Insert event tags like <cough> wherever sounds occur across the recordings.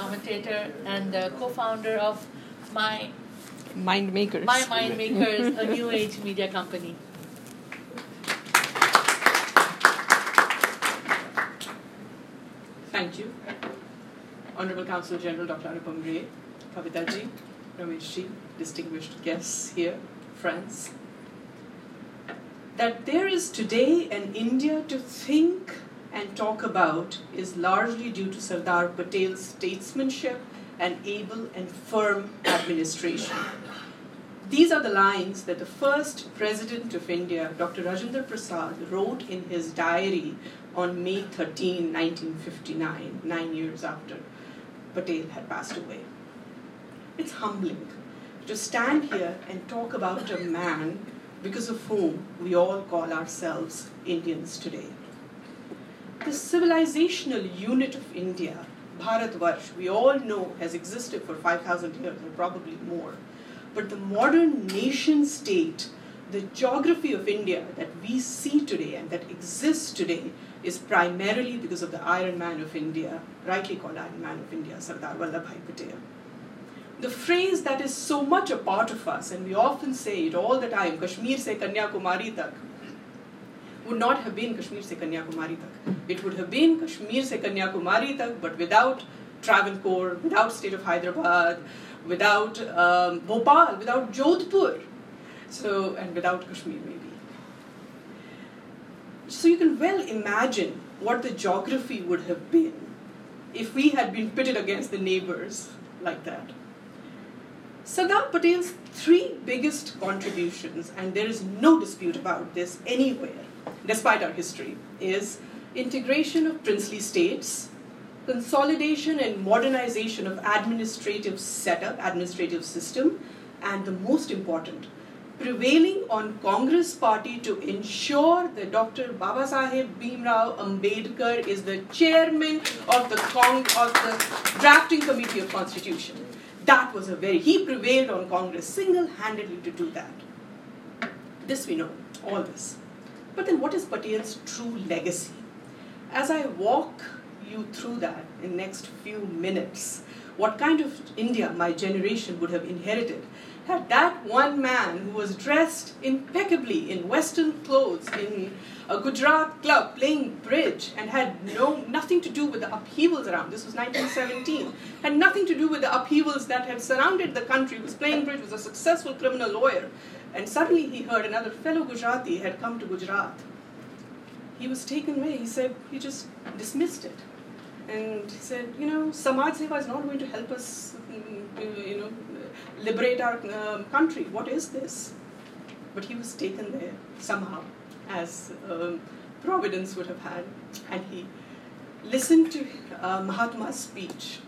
commentator and the co-founder of my Mind makers. My Mind Makers, a new age media company. Thank you. Honorable Counsel General Dr. Anupam Ray, Kavita ji, Ramesh ji, distinguished guests here, friends. That there is today an India to think and talk about is largely due to Sardar Patel's statesmanship and able and firm administration. These are the lines that the first President of India, Dr. Rajendra Prasad, wrote in his diary on May 13, 1959, nine years after Patel had passed away. It's humbling to stand here and talk about a man because of whom we all call ourselves Indians today. The civilizational unit of India, Bharatvarsh, we all know has existed for 5,000 years or probably more. But the modern nation state, the geography of India that we see today and that exists today is primarily because of the Iron Man of India, rightly called Iron Man of India, Sardar Vallabhbhai Patel. The phrase that is so much a part of us, and we often say it all the time, Kashmir se Kanyakumari tak, would not have been Kashmir se Kanyakumari tak. It would have been Kashmir se Kanyakumari tak, but without Travancore, without state of Hyderabad, without um, Bhopal, without Jodhpur, so and without Kashmir maybe. So you can well imagine what the geography would have been if we had been pitted against the neighbors like that. Sardar Patel's three biggest contributions, and there is no dispute about this anywhere, despite our history, is integration of princely states, consolidation and modernization of administrative setup, administrative system, and the most important, prevailing on Congress party to ensure that Dr. Babasaheb Bhimrao Ambedkar is the chairman of the, Cong- of the drafting committee of constitution. That was a very, he prevailed on Congress single-handedly to do that. This we know, all this. But then what is Patel's true legacy? As I walk you through that in next few minutes, what kind of India my generation would have inherited had that one man who was dressed impeccably in Western clothes in a Gujarat club playing bridge and had no nothing to do with the upheavals around. This was 1917. Had nothing to do with the upheavals that had surrounded the country. Was playing bridge. Was a successful criminal lawyer, and suddenly he heard another fellow Gujarati had come to Gujarat. He was taken away. He said he just dismissed it, and he said, you know, Samaj Seva is not going to help us, you know, liberate our um, country. What is this? But he was taken there somehow, as um, Providence would have had, and he listened to uh, Mahatma's speech.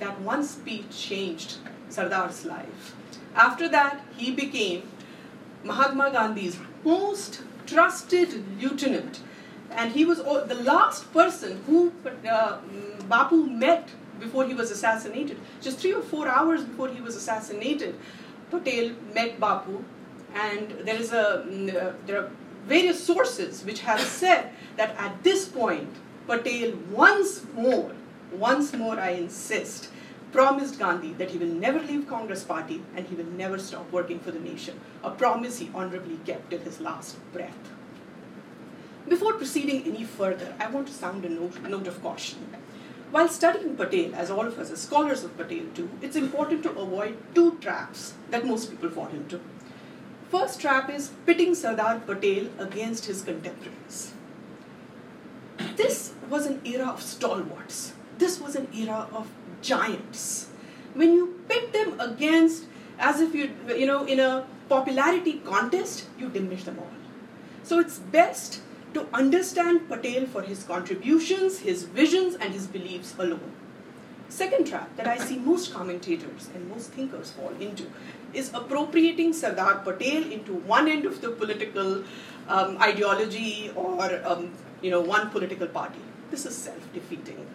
That one speech changed Sardar's life. After that, he became Mahatma Gandhi's most trusted lieutenant, and he was the last person who uh, Bapu met before he was assassinated. Just three or four hours before he was assassinated, Patel met Bapu, and there is a mm, uh, there are various sources which have said that at this point, Patel once more, once more, I insist, promised Gandhi that he will never leave Congress party and he will never stop working for the nation. A promise he honorably kept till his last breath. Before proceeding any further, I want to sound a note, note of caution. While studying Patel, as all of us as scholars of Patel do, it's important to avoid two traps that most people fall into. First trap is pitting Sardar Patel against his contemporaries. This was an era of stalwarts. This was an era of giants. When you pit them against, as if you, you know, in a popularity contest, you diminish them all. So it's best to understand Patel for his contributions, his visions, and his beliefs alone. Second trap that I see most commentators and most thinkers fall into is appropriating Sardar Patel into one end of the political um, ideology or um, you know one political party. This is self-defeating.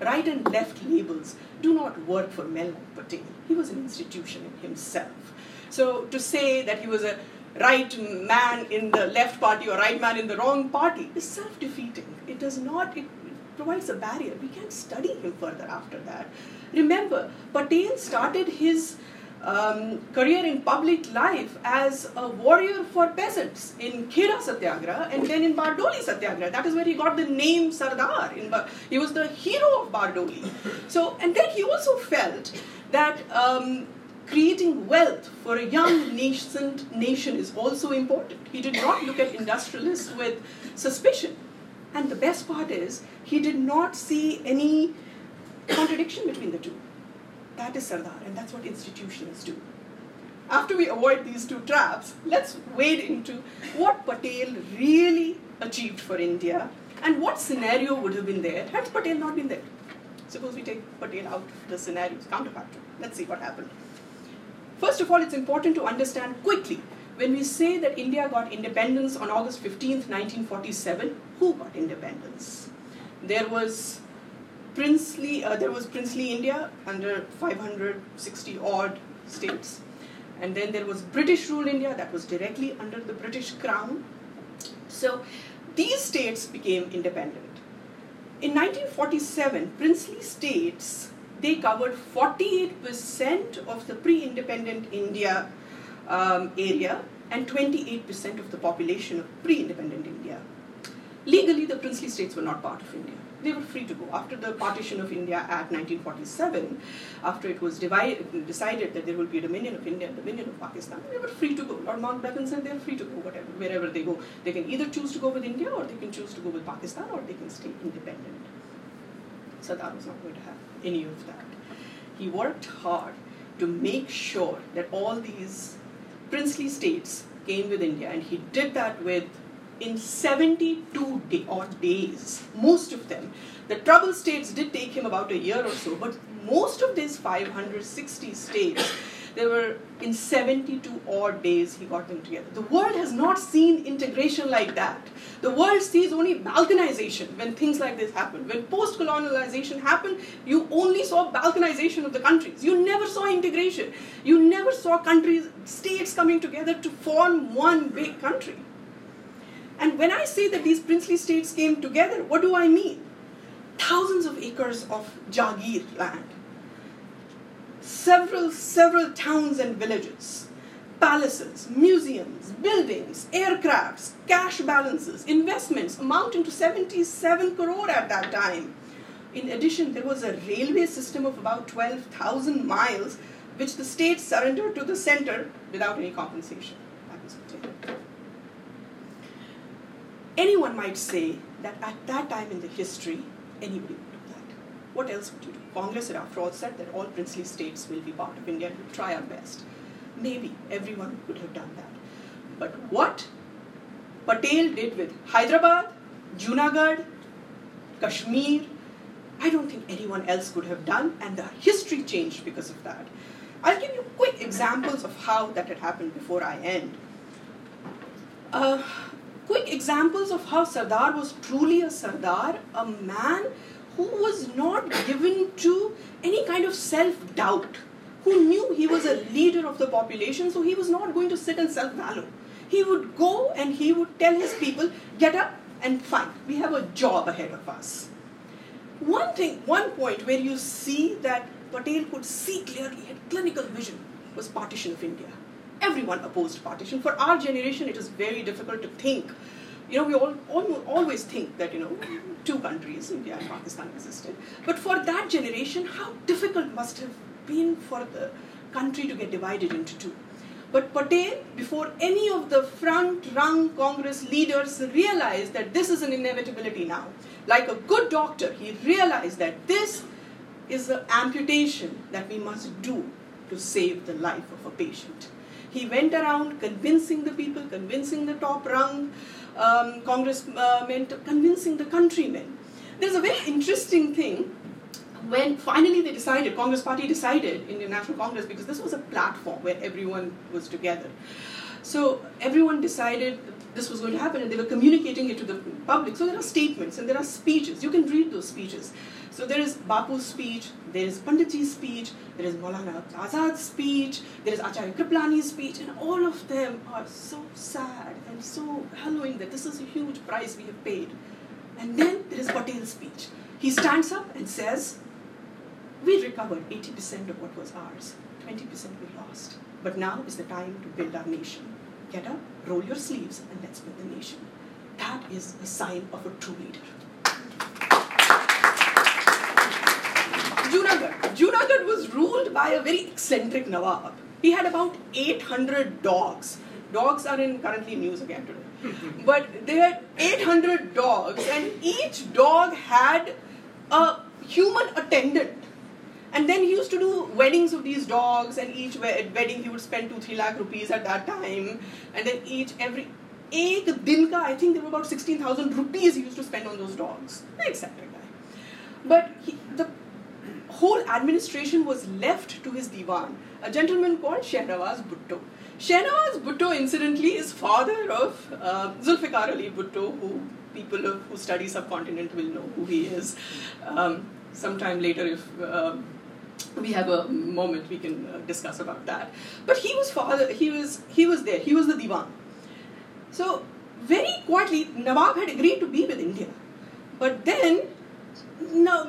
Right and left labels do not work for like Patel. He was an institution in himself. So to say that he was a right man in the left party or right man in the wrong party is self-defeating. It does not, it provides a barrier. We can't study him further after that. Remember, Patel started his um, career in public life as a warrior for peasants in Khera Satyagraha and then in Bardoli Satyagraha. That is where he got the name Sardar. He was the hero of Bardoli. So, and then he also felt that um, creating wealth for a young nascent nation is also important. He did not look at industrialists with suspicion. And the best part is, he did not see any contradiction between the two. That is Sardar, and that's what institutions do. After we avoid these two traps, let's wade into what Patel really achieved for India and what scenario would have been there had Patel not been there. Suppose we take Patel out of the scenarios, counterfactual. Let's see what happened. First of all, it's important to understand quickly when we say that India got independence on August 15th, 1947, who got independence? There was princely, uh, there was princely India under 560 odd states. And then there was British rule India that was directly under the British crown. So these states became independent. In 1947, princely states, they covered 48% of the pre-independent India um, area and 28% of the population of pre-independent India. Legally, the princely states were not part of India they were free to go. After the partition of India Act 1947, after it was decided that there will be a dominion of India and dominion of Pakistan, they were free to go. Lord Mountbatten said they are free to go whatever, wherever they go. They can either choose to go with India or they can choose to go with Pakistan or they can stay independent. Sardar was not going to have any of that. He worked hard to make sure that all these princely states came with India and he did that with in 72 day, odd days, most of them. The trouble states did take him about a year or so, but most of these 560 states, they were in 72 odd days he got them together. The world has not seen integration like that. The world sees only balkanization when things like this happen. When post colonialization happened, you only saw balkanization of the countries. You never saw integration. You never saw countries, states coming together to form one big country. And when I say that these princely states came together, what do I mean? Thousands of acres of Jagir land, several, several towns and villages, palaces, museums, buildings, aircrafts, cash balances, investments amounting to 77 crore at that time. In addition, there was a railway system of about 12,000 miles, which the state surrendered to the center without any compensation. Anyone might say that at that time in the history, anybody would do that. What else would you do? Congress had after all said that all princely states will be part of India and we'll try our best. Maybe everyone could have done that. But what Patel did with Hyderabad, Junagadh, Kashmir, I don't think anyone else could have done, and the history changed because of that. I'll give you quick examples of how that had happened before I end. Uh, quick examples of how Sardar was truly a Sardar, a man who was not given to any kind of self doubt, who knew he was a leader of the population, so he was not going to sit and self value. He would go and he would tell his people, get up and fight. We have a job ahead of us. One thing, one point where you see that Patel could see clearly, had clinical vision, was partition of India everyone opposed partition. For our generation, it is very difficult to think. You know, we all, all always think that, you know, two countries, India and Pakistan, existed. But for that generation, how difficult must have been for the country to get divided into two. But Patel, before any of the front rung Congress leaders realized that this is an inevitability now, like a good doctor, he realized that this is an amputation that we must do to save the life of a patient. He went around convincing the people, convincing the top rung um, congressmen, convincing the countrymen. There's a very interesting thing when finally they decided, Congress Party decided in the National Congress, because this was a platform where everyone was together. So everyone decided this was going to happen and they were communicating it to the public. So there are statements and there are speeches. You can read those speeches. So there is Bapu's speech, there is Panditji's speech, there is Maulana Azad's speech, there is Acharya Kripalani's speech, and all of them are so sad and so hallowing that this is a huge price we have paid. And then there is Patel's speech. he stands up and says, We recovered 80% of what was ours, 20% we lost. But now is the time to build our nation. Get up, roll your sleeves, and let's build the nation. That is a sign of a true leader. Junagadh. Junagadh was ruled by a very eccentric Nawab. He had about 800 dogs. Dogs are in currently news again today. Hmm. but they had 800 dogs, and each dog had a human attendant. And then he used to do weddings of these dogs, and each wedding he would spend two, three lakh rupees at that time. And then each, every, ek din ka, I think there were about 16,000 rupees he used to spend on those dogs. Very eccentric guy. But he, the whole administration was left to his diwan, a gentleman called Shehnawaz Bhutto. Shehnawaz Bhutto, incidentally, is father of uh, Zulfikar Ali Bhutto, who people who study subcontinent will know who he is. Um, sometime later, if uh, we have a moment, we can uh, discuss about that. But he was father. He was he was there. He was the diwan. So very quietly, Nawab had agreed to be with India, but then no,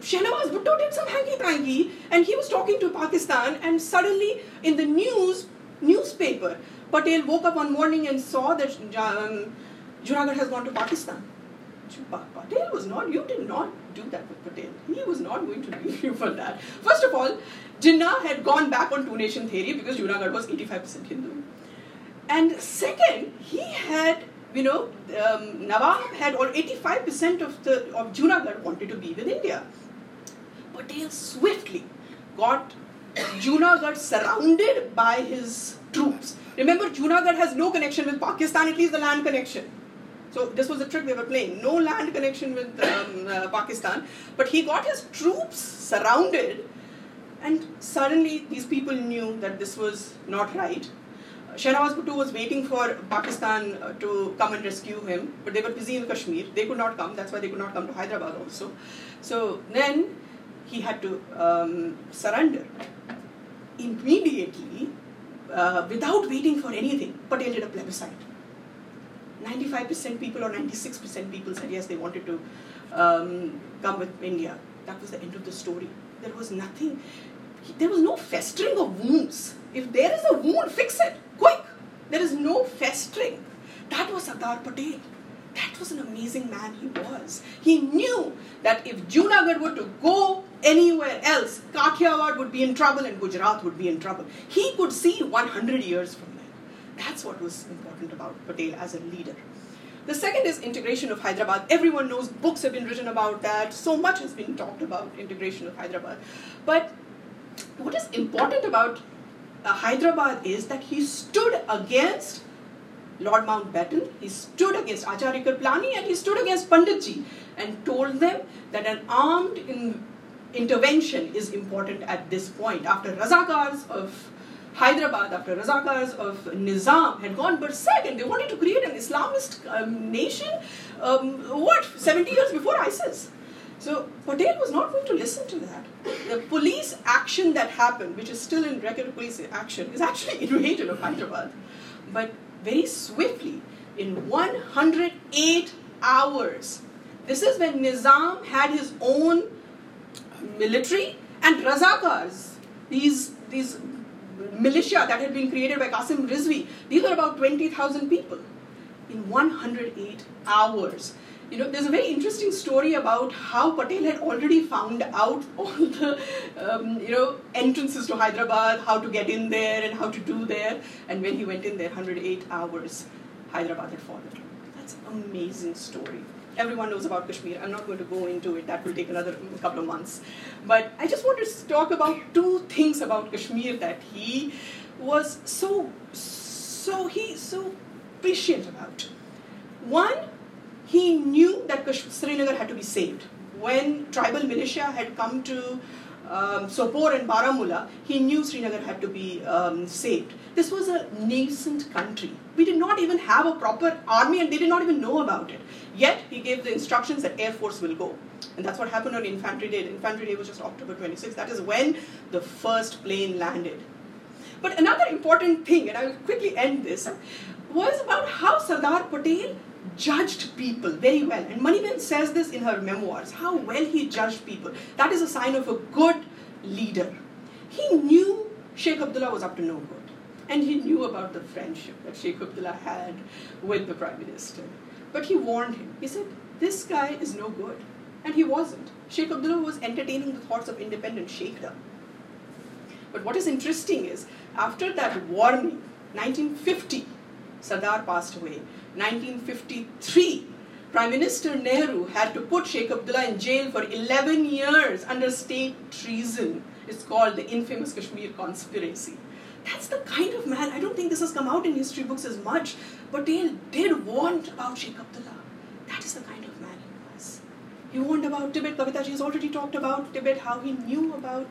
Shehnawaz Bhutto did some hanky panky and he was talking to Pakistan and suddenly in the news newspaper Patel woke up one morning and saw that um, has gone to Pakistan. Patel was not, you did not do that with Patel. He was not going to leave <laughs> you for that. First of all, Jinnah had gone back on two nation theory because Junagadh was 85% Hindu. And second, he had you know, um, Nawab had or 85% of the of Junagadh wanted to be with India. Patel swiftly got Junagadh surrounded by his troops. Remember, Junagadh has no connection with Pakistan, at least the land connection. So this was the trick they were playing. No land connection with um, uh, Pakistan, but he got his troops surrounded, and suddenly these people knew that this was not right Shehnawaz Bhutto was waiting for Pakistan uh, to come and rescue him, but they were busy in Kashmir. They could not come. That's why they could not come to Hyderabad also. So then he had to um, surrender. Immediately, uh, without waiting for anything, Patel did a plebiscite. 95% people or 96% people said yes, they wanted to um, come with India. That was the end of the story. There was nothing, there was no festering of wounds. If there is a wound, fix it. Quick! There is no festering. That was Sardar Patel. That was an amazing man he was. He knew that if Junagadh were to go anywhere else, Kathiawad would be in trouble and Gujarat would be in trouble. He could see 100 years from. That's what was important about Patel as a leader. The second is integration of Hyderabad. Everyone knows books have been written about that. So much has been talked about integration of Hyderabad. But what is important about uh, Hyderabad is that he stood against Lord Mountbatten, he stood against Acharya Kripalani, and he stood against Panditji and told them that an armed in intervention is important at this point. After Razakars of Hyderabad, after Razakars of Nizam had gone berserk and they wanted to create an Islamist um, nation, um, what, 70 years before ISIS. So Patel was not going to listen to that. The police action that happened, which is still in record police action, is actually invasion of Hyderabad. But very swiftly, in 108 hours, this is when Nizam had his own military and Razakars, these, these militia that had been created by Qasim Rizvi, these were about 20,000 people in 108 hours you know, there's a very interesting story about how Patel had already found out <laughs> all the, um, you know, entrances to Hyderabad, how to get in there and how to do there. And when he went in there, 108 hours, Hyderabad had fallen. That's an amazing story. Everyone knows about Kashmir. I'm not going to go into it. That will take another couple of months. But I just want to talk about two things about Kashmir that he was so, so, he so prescient about. One, he knew that Srinagar had to be saved. When tribal militia had come to um, Sopore and Baramulla, he knew Srinagar had to be um, saved. This was a nascent country. We did not even have a proper army and they did not even know about it. Yet, he gave the instructions that Air Force will go. And that's what happened on Infantry Day. Infantry Day was just October 26. That is when the first plane landed. But another important thing, and I will quickly end this, was about how Sardar Patel judged people very well. And Maniben says this in her memoirs how well he judged people. That is a sign of a good leader. He knew Sheikh Abdullah was up to no good. And he knew about the friendship that Sheikh Abdullah had with the Prime Minister. But he warned him. He said, This guy is no good. And he wasn't. Sheikh Abdullah was entertaining the thoughts of independent Sheikhdom. But what is interesting is, after that warning, 1950, Sardar passed away. 1953, Prime Minister Nehru had to put Sheikh Abdullah in jail for 11 years under state treason. It's called the infamous Kashmir conspiracy. That's the kind of man, I don't think this has come out in history books as much, but they did warn about Sheikh Abdullah. That is the kind of man he was. He warned about Tibet. Kavita has already talked about Tibet, how he knew about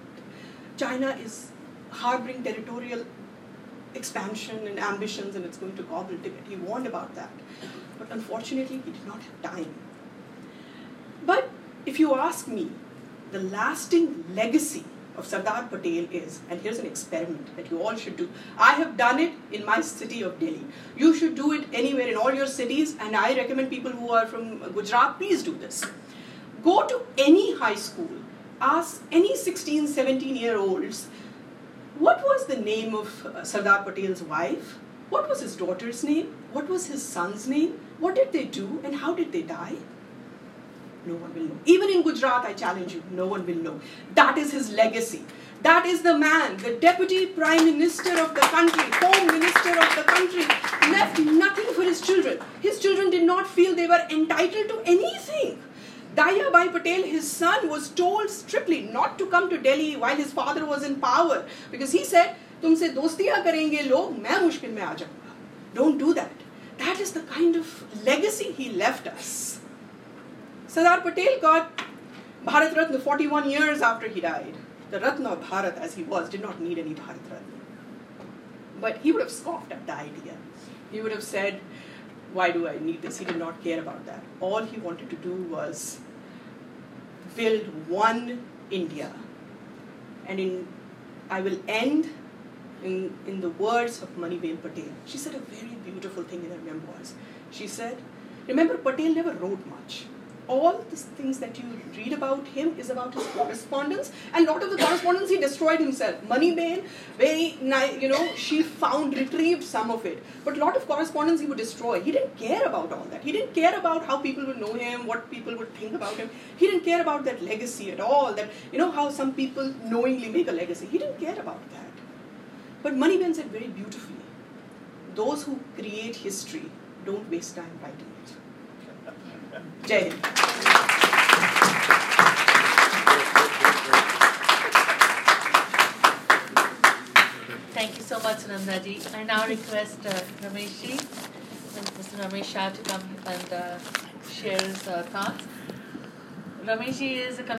China is harboring territorial expansion and ambitions and it's going to gobble Tibet. He warned about that. But unfortunately, he did not have time. But if you ask me, the lasting legacy of Sardar Patel is, and here's an experiment that you all should do. I have done it in my city of Delhi. You should do it anywhere in all your cities, and I recommend people who are from Gujarat, please do this. Go to any high school, ask any 16, 17 year olds, what was the name of uh, Sardar Patel's wife? What was his daughter's name? What was his son's name? What did they do and how did they die? No one will know. Even in Gujarat, I challenge you, no one will know. That is his legacy. That is the man, the deputy prime minister of the country, home minister of the country, left nothing for his children. His children did not feel they were entitled to anything. Dahyabhai Patel, his son, was told strictly not to come to Delhi while his father was in power because he said, "Tumse दोस्तियां करेंगे लोग मैं मुश्किल में आ जाऊंगा don't do that that is the kind of legacy he Sardar Patel got Bharat Ratna 41 years after he died. The Ratna of Bharat, as he was, did not need any Bharat Ratna. But he would have scoffed at the idea. He would have said, Why do I need this? He did not care about that. All he wanted to do was build one India. And in, I will end in, in the words of Maniben Patel. She said a very beautiful thing in her memoirs. She said, Remember, Patel never wrote much all the things that you read about him is about his correspondence, and a lot of the correspondence he destroyed himself. Maniben, very nice, you know, she found, retrieved some of it, but a lot of correspondence he would destroy. He didn't care about all that. He didn't care about how people would know him, what people would think about him. He didn't care about that legacy at all. That you know how some people knowingly make a legacy. He didn't care about that. But Maniben said very beautifully, those who create history don't waste time writing it. Jai Thank you so much, Nandaji. I now request uh, Ramesh ji, Mr. Ramesh Shah to come and uh, share his uh, thoughts. Ramesh ji is a